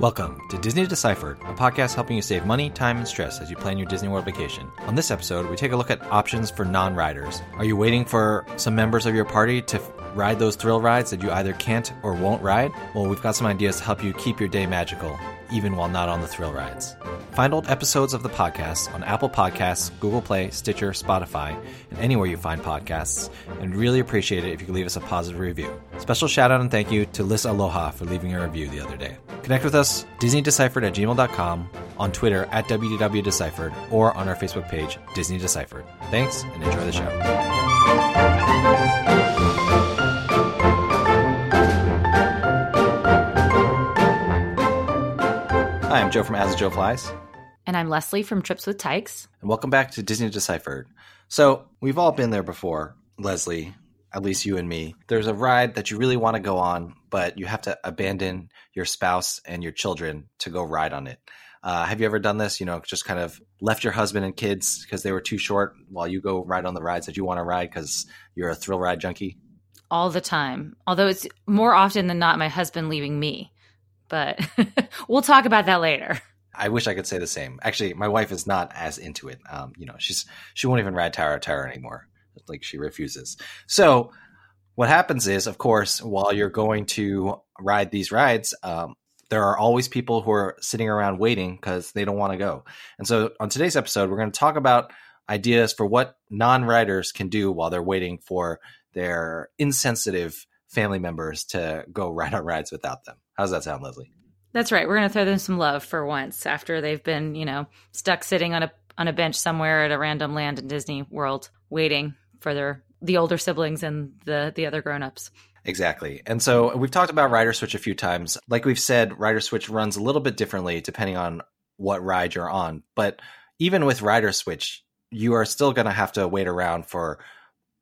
Welcome to Disney Deciphered, a podcast helping you save money, time, and stress as you plan your Disney World vacation. On this episode, we take a look at options for non riders. Are you waiting for some members of your party to ride those thrill rides that you either can't or won't ride? Well, we've got some ideas to help you keep your day magical, even while not on the thrill rides. Find old episodes of the podcast on Apple Podcasts, Google Play, Stitcher, Spotify, and anywhere you find podcasts, and really appreciate it if you could leave us a positive review. Special shout out and thank you to Liz Aloha for leaving a review the other day. Connect with us, DisneyDeciphered at gmail.com, on Twitter at WDWDeciphered, or on our Facebook page, Disney Deciphered. Thanks and enjoy the show. Hi, I'm Joe from As Joe Flies. And I'm Leslie from Trips with Tykes. And welcome back to Disney Deciphered. So, we've all been there before, Leslie, at least you and me. There's a ride that you really want to go on, but you have to abandon your spouse and your children to go ride on it. Uh, have you ever done this? You know, just kind of left your husband and kids because they were too short while you go ride on the rides that you want to ride because you're a thrill ride junkie? All the time. Although it's more often than not my husband leaving me. But we'll talk about that later. I wish I could say the same. Actually, my wife is not as into it. Um, you know, she's she won't even ride Tower of Terror anymore. Like she refuses. So what happens is, of course, while you're going to ride these rides, um, there are always people who are sitting around waiting because they don't want to go. And so on today's episode, we're going to talk about ideas for what non-riders can do while they're waiting for their insensitive family members to go ride on rides without them. How does that sound, Leslie? That's right. We're going to throw them some love for once after they've been, you know, stuck sitting on a on a bench somewhere at a random land in Disney World waiting for their the older siblings and the the other grown-ups. Exactly. And so we've talked about Rider Switch a few times. Like we've said, Rider Switch runs a little bit differently depending on what ride you're on. But even with Rider Switch, you are still going to have to wait around for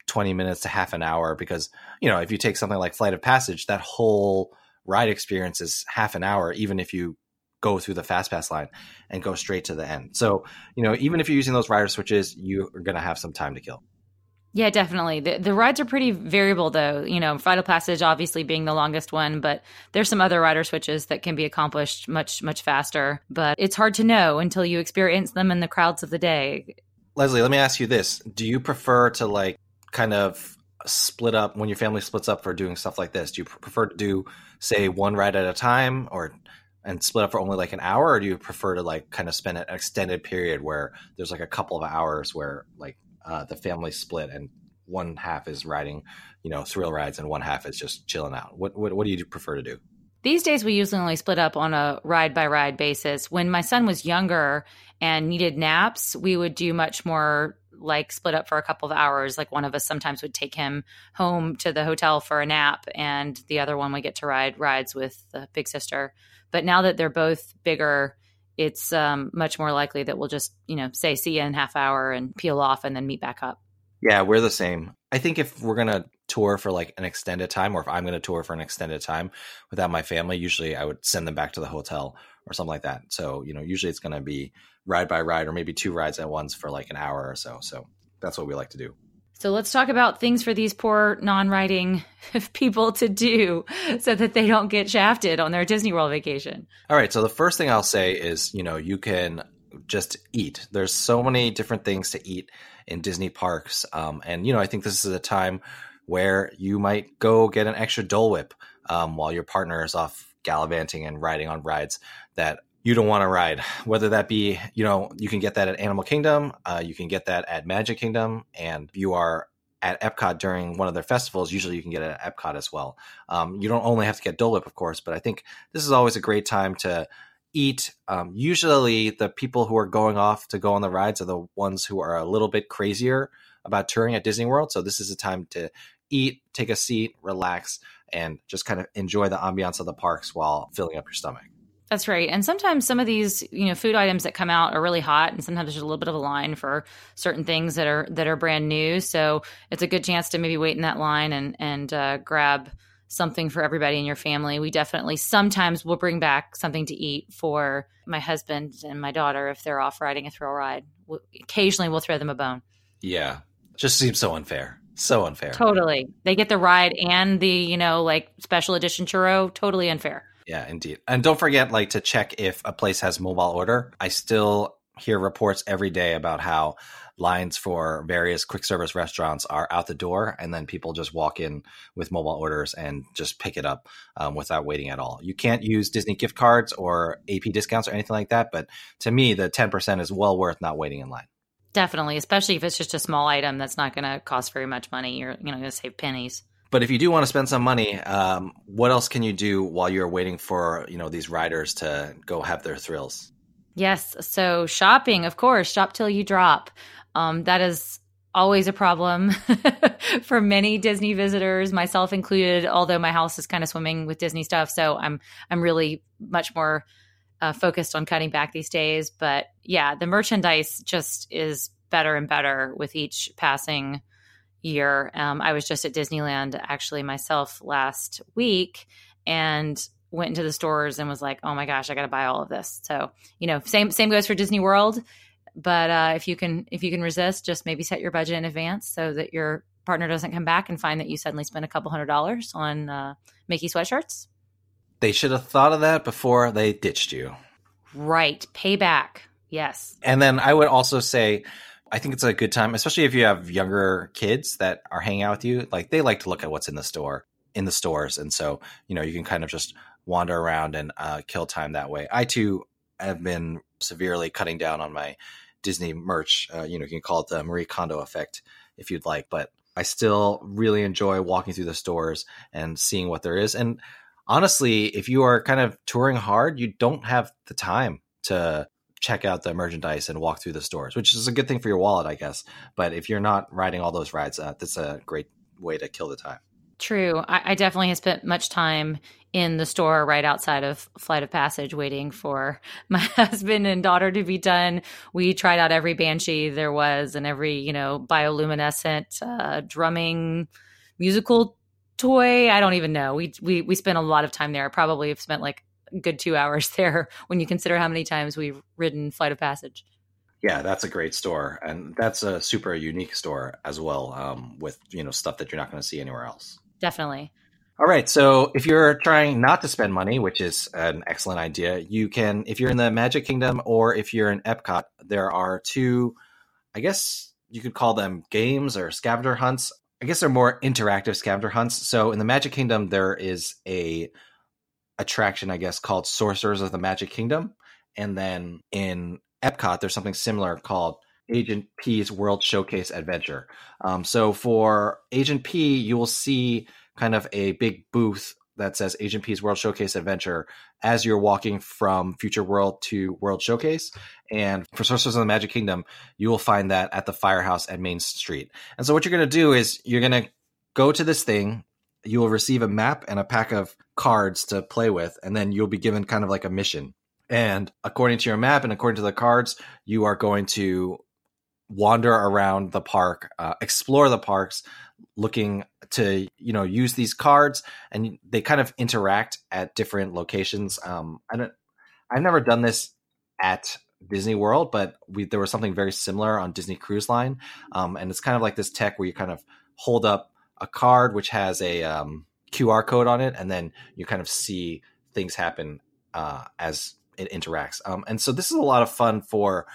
20 minutes to half an hour because, you know, if you take something like Flight of Passage, that whole ride experience is half an hour, even if you go through the fast pass line and go straight to the end. So, you know, even if you're using those rider switches, you are going to have some time to kill. Yeah, definitely. The, the rides are pretty variable, though. You know, Flight of Passage obviously being the longest one, but there's some other rider switches that can be accomplished much, much faster. But it's hard to know until you experience them in the crowds of the day. Leslie, let me ask you this. Do you prefer to like kind of split up when your family splits up for doing stuff like this? Do you prefer to do, say, one ride at a time or and split up for only like an hour or do you prefer to like kind of spend an extended period where there's like a couple of hours where like uh, the family split and one half is riding you know thrill rides and one half is just chilling out? What what, what do you prefer to do? These days we usually only split up on a ride by ride basis. When my son was younger and needed naps we would do much more like split up for a couple of hours like one of us sometimes would take him home to the hotel for a nap and the other one would get to ride rides with the big sister but now that they're both bigger, it's um, much more likely that we'll just, you know, say see you in half hour and peel off and then meet back up. Yeah, we're the same. I think if we're gonna tour for like an extended time, or if I'm gonna tour for an extended time without my family, usually I would send them back to the hotel or something like that. So you know, usually it's gonna be ride by ride, or maybe two rides at once for like an hour or so. So that's what we like to do. So let's talk about things for these poor non-riding people to do so that they don't get shafted on their Disney World vacation. All right, so the first thing I'll say is, you know, you can just eat. There's so many different things to eat in Disney parks. Um, and you know, I think this is a time where you might go get an extra Dole Whip um, while your partner is off gallivanting and riding on rides that you don't want to ride. Whether that be, you know, you can get that at Animal Kingdom, uh, you can get that at Magic Kingdom, and you are at Epcot during one of their festivals. Usually, you can get it at Epcot as well. Um, you don't only have to get Dole Whip, of course, but I think this is always a great time to eat. Um, usually, the people who are going off to go on the rides are the ones who are a little bit crazier about touring at Disney World. So this is a time to eat, take a seat, relax, and just kind of enjoy the ambiance of the parks while filling up your stomach. That's right. And sometimes some of these, you know, food items that come out are really hot and sometimes there's a little bit of a line for certain things that are that are brand new. So it's a good chance to maybe wait in that line and and uh, grab something for everybody in your family. We definitely sometimes will bring back something to eat for my husband and my daughter if they're off riding a thrill ride. Occasionally we'll throw them a bone. Yeah. Just seems so unfair. So unfair. Totally. They get the ride and the, you know, like special edition churro. Totally unfair. Yeah, indeed. And don't forget like to check if a place has mobile order. I still hear reports every day about how lines for various quick service restaurants are out the door and then people just walk in with mobile orders and just pick it up um, without waiting at all you can't use disney gift cards or ap discounts or anything like that but to me the 10% is well worth not waiting in line definitely especially if it's just a small item that's not going to cost very much money you're you know going to save pennies but if you do want to spend some money um, what else can you do while you're waiting for you know these riders to go have their thrills Yes. So shopping, of course, shop till you drop. Um, that is always a problem for many Disney visitors, myself included. Although my house is kind of swimming with Disney stuff, so I'm I'm really much more uh, focused on cutting back these days. But yeah, the merchandise just is better and better with each passing year. Um, I was just at Disneyland actually myself last week, and went into the stores and was like, "Oh my gosh, I got to buy all of this." So, you know, same same goes for Disney World, but uh, if you can if you can resist, just maybe set your budget in advance so that your partner doesn't come back and find that you suddenly spent a couple hundred dollars on uh, Mickey sweatshirts. They should have thought of that before they ditched you. Right, payback. Yes. And then I would also say I think it's a good time, especially if you have younger kids that are hanging out with you. Like they like to look at what's in the store, in the stores, and so you know you can kind of just wander around and uh, kill time that way. I too have been severely cutting down on my Disney merch. Uh, you know, you can call it the Marie Kondo effect if you'd like, but I still really enjoy walking through the stores and seeing what there is. And honestly, if you are kind of touring hard, you don't have the time to check out the merchandise and walk through the stores, which is a good thing for your wallet, I guess. But if you're not riding all those rides, uh, that's a great way to kill the time. True. I, I, definitely have spent much time in the store right outside of Flight of Passage waiting for my husband and daughter to be done. We tried out every banshee there was and every, you know, bioluminescent uh, drumming musical toy. I don't even know. We, we, we spent a lot of time there. Probably have spent like a good two hours there when you consider how many times we've ridden Flight of Passage. Yeah, that's a great store, and that's a super unique store as well, um, with you know stuff that you're not going to see anywhere else definitely. All right. So if you're trying not to spend money, which is an excellent idea, you can, if you're in the Magic Kingdom or if you're in Epcot, there are two, I guess you could call them games or scavenger hunts. I guess they're more interactive scavenger hunts. So in the Magic Kingdom, there is a attraction, I guess, called Sorcerers of the Magic Kingdom. And then in Epcot, there's something similar called Agent P's World Showcase Adventure. Um, so for Agent P, you will see kind of a big booth that says Agent P's World Showcase Adventure as you're walking from Future World to World Showcase. And for Sorcerers of the Magic Kingdom, you will find that at the firehouse at Main Street. And so what you're going to do is you're going to go to this thing. You will receive a map and a pack of cards to play with, and then you'll be given kind of like a mission. And according to your map and according to the cards, you are going to wander around the park, uh, explore the parks, looking to you know use these cards, and they kind of interact at different locations. Um, I don't, I've never done this at Disney World, but we there was something very similar on Disney Cruise Line, um, and it's kind of like this tech where you kind of hold up a card which has a um, QR code on it, and then you kind of see things happen uh, as it interacts. Um, and so this is a lot of fun for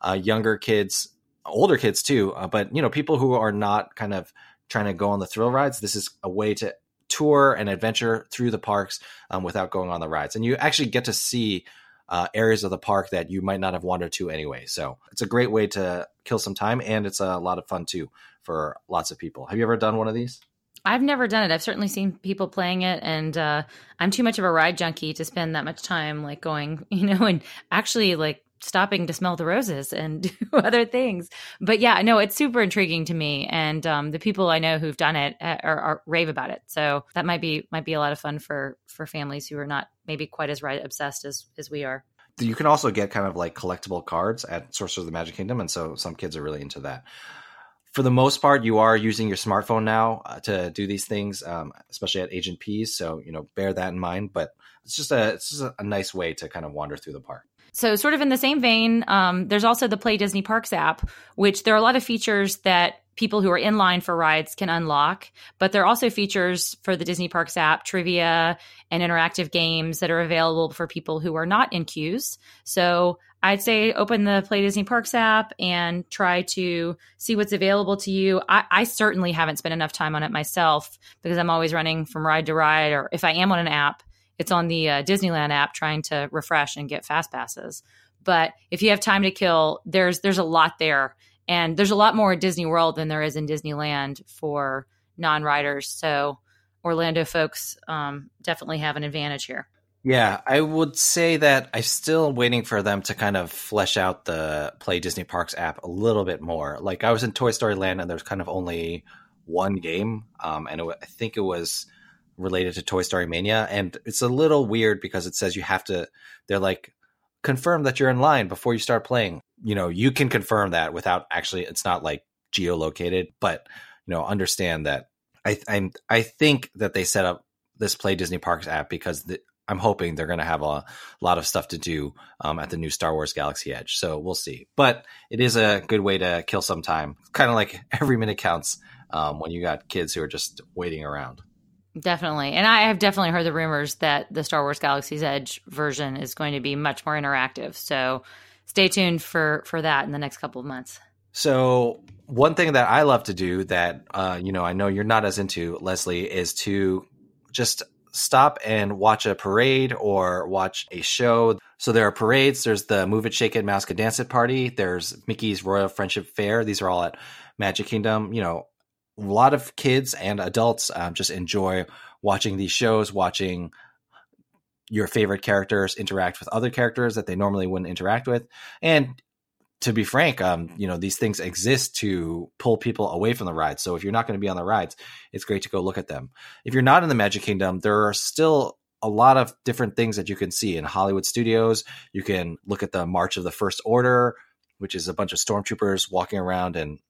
uh, younger kids older kids too, uh, but you know, people who are not kind of trying to go on the thrill rides. This is a way to tour and adventure through the parks um, without going on the rides, and you actually get to see uh, areas of the park that you might not have wandered to anyway. So it's a great way to kill some time, and it's a lot of fun too for lots of people. Have you ever done one of these? I've never done it. I've certainly seen people playing it, and uh, I'm too much of a ride junkie to spend that much time like going, you know, and actually like stopping to smell the roses and do other things. But yeah, no, it's super intriguing to me, and um, the people I know who've done it uh, are, are, rave about it. So that might be might be a lot of fun for for families who are not maybe quite as ride obsessed as as we are. You can also get kind of like collectible cards at Sorcerers of the Magic Kingdom, and so some kids are really into that. For the most part, you are using your smartphone now uh, to do these things, um, especially at Agent P's. So you know, bear that in mind. But it's just a it's just a, a nice way to kind of wander through the park. So, sort of in the same vein, um, there's also the Play Disney Parks app, which there are a lot of features that people who are in line for rides can unlock. But there are also features for the Disney Parks app, trivia and interactive games that are available for people who are not in queues. So I'd say open the Play Disney Parks app and try to see what's available to you. I, I, certainly haven't spent enough time on it myself because I'm always running from ride to ride, or if I am on an app, it's on the uh, Disneyland app trying to refresh and get fast passes. But if you have time to kill, there's there's a lot there, and there's a lot more at Disney World than there is in Disneyland for non-riders. So Orlando folks um, definitely have an advantage here. Yeah, I would say that I'm still waiting for them to kind of flesh out the Play Disney Parks app a little bit more. Like I was in Toy Story Land and there's kind of only one game, um, and it, I think it was related to Toy Story Mania, and it's a little weird because it says you have to. They're like confirm that you're in line before you start playing. You know, you can confirm that without actually. It's not like geolocated, but you know, understand that. I I, I think that they set up this Play Disney Parks app because the, I'm hoping they're going to have a lot of stuff to do um, at the new Star Wars Galaxy Edge. So we'll see. But it is a good way to kill some time. Kind of like every minute counts um, when you got kids who are just waiting around. Definitely. And I have definitely heard the rumors that the Star Wars Galaxy's Edge version is going to be much more interactive. So stay tuned for for that in the next couple of months. So one thing that I love to do that uh, you know I know you're not as into Leslie is to just stop and watch a parade or watch a show. So there are parades. There's the Move It, Shake It, MousekeDance It party. There's Mickey's Royal Friendship Fair. These are all at Magic Kingdom. You know, lot of kids and adults um, just enjoy watching these shows, watching your favorite characters interact with other characters that they normally wouldn't interact with. And to be frank, um, you know, these things exist to pull people away from the rides. So if you're not going to be on the rides, it's great to go look at them. If you're not in the Magic Kingdom, there are still a lot of different things that you can see in Hollywood Studios. You can look at the March of the First Order, which is a bunch of stormtroopers walking around and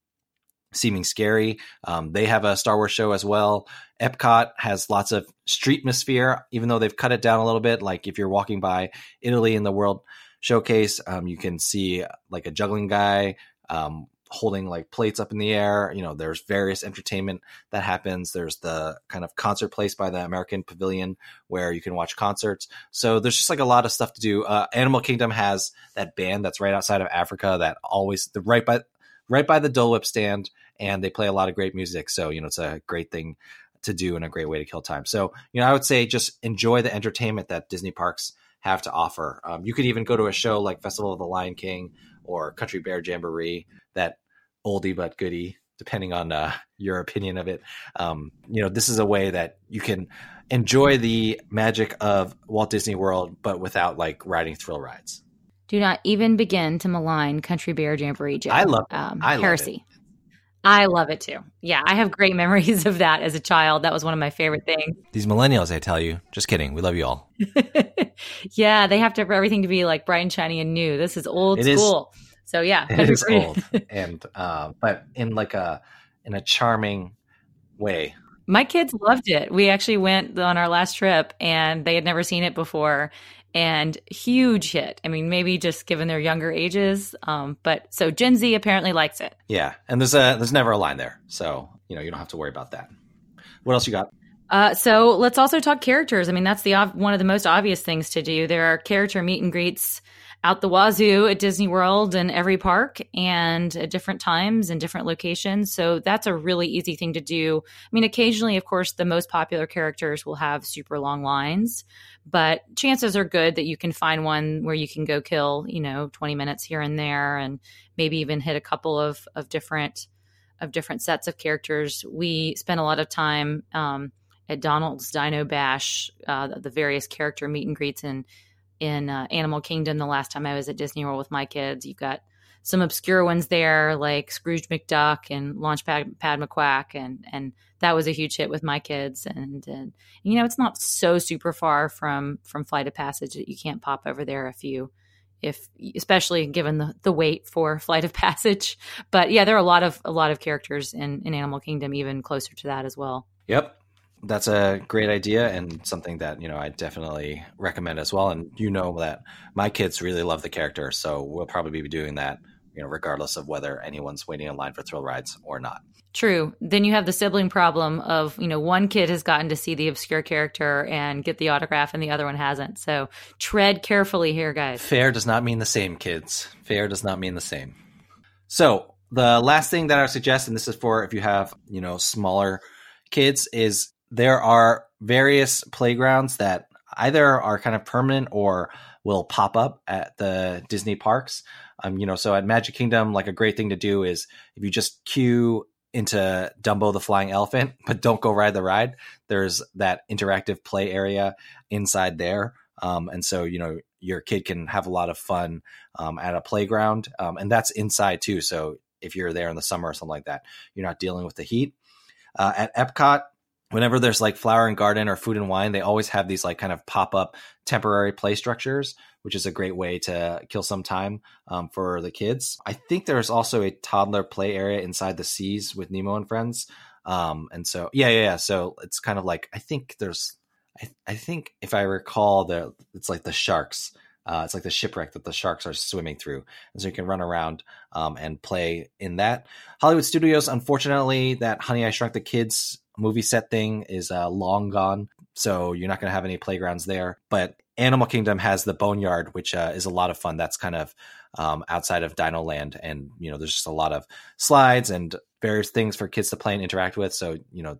seeming scary. Um, they have a Star Wars show as well. Epcot has lots of street streetmosphere, even though they've cut it down a little bit. Like if you're walking by Italy in the World Showcase, um, you can see like a juggling guy um, holding like plates up in the air. You know, there's various entertainment that happens. There's the kind of concert place by the American Pavilion where you can watch concerts. So there's just like a lot of stuff to do. Uh, Animal Kingdom has that band that's right outside of Africa that always the right by right by the Dole Whip stand, and they play a lot of great music. So you know, it's a great thing to do and a great way to kill time. So you know, I would say just enjoy the entertainment that Disney parks have to offer. Um, you could even go to a show like Festival of the Lion King or Country Bear Jamboree, that oldie but goodie, depending on uh, your opinion of it. Um, you know, this is a way that you can enjoy the magic of Walt Disney World, but without like riding thrill rides. Do not even begin to malign Country Bear Jamboree. Joe. I love um, I heresy. Love it. I love it too. Yeah, I have great memories of that as a child. That was one of my favorite things. These millennials, I tell you, just kidding. We love you all. yeah, they have to for everything to be like bright and shiny and new. This is old it school. Is, so yeah, it is old, and uh, but in like a in a charming way. My kids loved it. We actually went on our last trip, and they had never seen it before, and huge hit. I mean, maybe just given their younger ages, um, but so Gen Z apparently likes it. Yeah, and there's a there's never a line there, so you know you don't have to worry about that. What else you got? Uh, so let's also talk characters. I mean, that's the one of the most obvious things to do. There are character meet and greets out the wazoo at Disney World and every park and at different times and different locations. So that's a really easy thing to do. I mean, occasionally, of course, the most popular characters will have super long lines, but chances are good that you can find one where you can go kill, you know, 20 minutes here and there and maybe even hit a couple of, of different of different sets of characters. We spent a lot of time um, at Donald's Dino Bash, uh, the various character meet and greets and in uh, Animal Kingdom the last time I was at Disney World with my kids. You've got some obscure ones there like Scrooge McDuck and Launchpad Pad McQuack, and and that was a huge hit with my kids. And, and you know, it's not so super far from from Flight of Passage that you can't pop over there if you if especially given the, the wait for Flight of Passage. But yeah, there are a lot of a lot of characters in in Animal Kingdom, even closer to that as well. Yep, that's a great idea and something that you know I definitely recommend as well. And you know that my kids really love the character, so we'll probably be doing that you know, regardless of whether anyone's waiting in line for thrill rides or not. True. Then you have the sibling problem of, you know, one kid has gotten to see the obscure character and get the autograph and the other one hasn't. So tread carefully here, guys. Fair does not mean the same, kids. Fair does not mean the same. So the last thing that I suggest, and this is for if you have, you know, smaller kids, is there are various playgrounds that either are kind of permanent or will pop up at the Disney parks. Um, you know, so at Magic Kingdom, like a great thing to do is if you just queue into Dumbo the Flying Elephant, but don't go ride the ride. There's that interactive play area inside there. Um, and so, you know, your kid can have a lot of fun um, at a playground. Um, and that's inside too. So if you're there in the summer or something like that, you're not dealing with the heat. Uh, at Epcot, whenever there's like flower and garden or food and wine, they always have these like kind of pop up temporary play structures, which is a great way to kill some time um, for the kids. I think there's also a toddler play area inside the seas with Nemo and friends. Um, and so, yeah, yeah, yeah. So it's kind of like, I think there's, I, I think if I recall, the it's like the sharks. Uh, it's like the shipwreck that the sharks are swimming through, and so you can run around um, and play in that. Hollywood Studios, unfortunately, that Honey I Shrunk the Kids movie set thing is uh, long gone, so you're not going to have any playgrounds there. But Animal Kingdom has the Boneyard, which uh, is a lot of fun. That's kind of um, outside of Dino Land, and you know, there's just a lot of slides and various things for kids to play and interact with. So you know,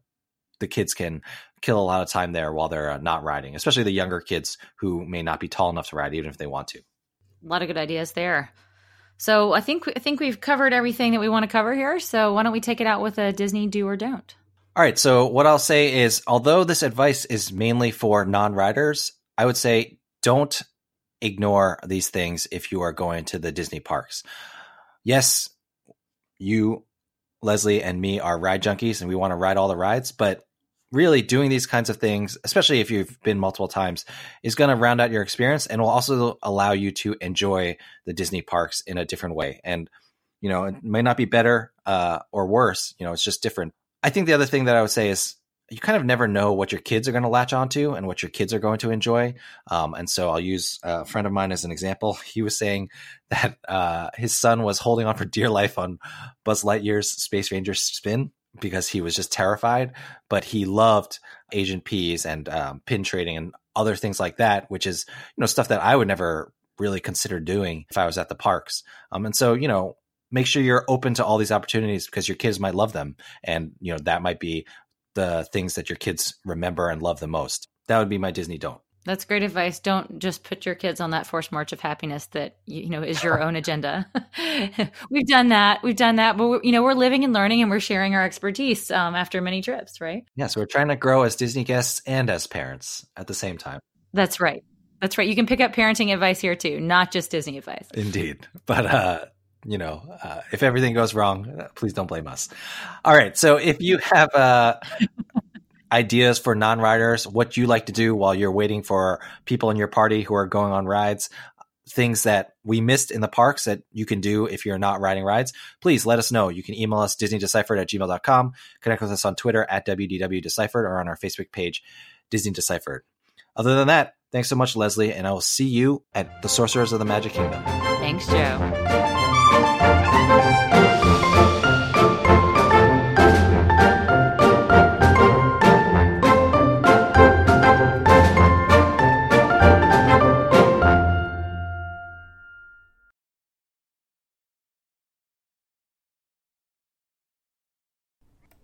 the kids can kill a lot of time there while they're uh, not riding, especially the younger kids who may not be tall enough to ride, even if they want to. A lot of good ideas there. So I think I think we've covered everything that we want to cover here. So why don't we take it out with a Disney do or don't? All right. So what I'll say is, although this advice is mainly for non-riders, I would say don't ignore these things if you are going to the Disney parks. Yes, you, Leslie, and me are ride junkies, and we want to ride all the rides, but really doing these kinds of things, especially if you've been multiple times, is going to round out your experience and will also allow you to enjoy the Disney parks in a different way. And you know, it may not be better uh, or worse. You know, it's just different. I think the other thing that I would say is you kind of never know what your kids are going to latch onto and what your kids are going to enjoy. Um, and so I'll use a friend of mine as an example. He was saying that uh, his son was holding on for dear life on Buzz Lightyear's Space Ranger spin because he was just terrified, but he loved Agent P's and um, pin trading and other things like that, which is you know stuff that I would never really consider doing if I was at the parks. Um, and so you know make sure you're open to all these opportunities because your kids might love them. And you know that might be the things that your kids remember and love the most. That would be my disney don't. That's great advice. Don't just put your kids on that forced march of happiness that you know is your own agenda. We've done that. We've done that. But you know we're living and learning and we're sharing our expertise um, after many trips right? Yeah. So we're trying to grow as disney guests and as parents at the same time. That's right. That's right. You can pick up parenting advice here too not just disney advice. Indeed. But uh you know, uh, if everything goes wrong, uh, please don't blame us. All right. So if you have uh, ideas for non riders, what you like to do while you're waiting for people in your party who are going on rides, things that we missed in the parks that you can do if you're not riding rides, please let us know. You can email us disneydeciphered at gmail.com, connect with us on Twitter at WDWDeciphered or on our Facebook page, Disney Deciphered. Other than that, thanks so much, Leslie, and I will see you at the Sorcerers of the Magic Kingdom. Thanks, Joe.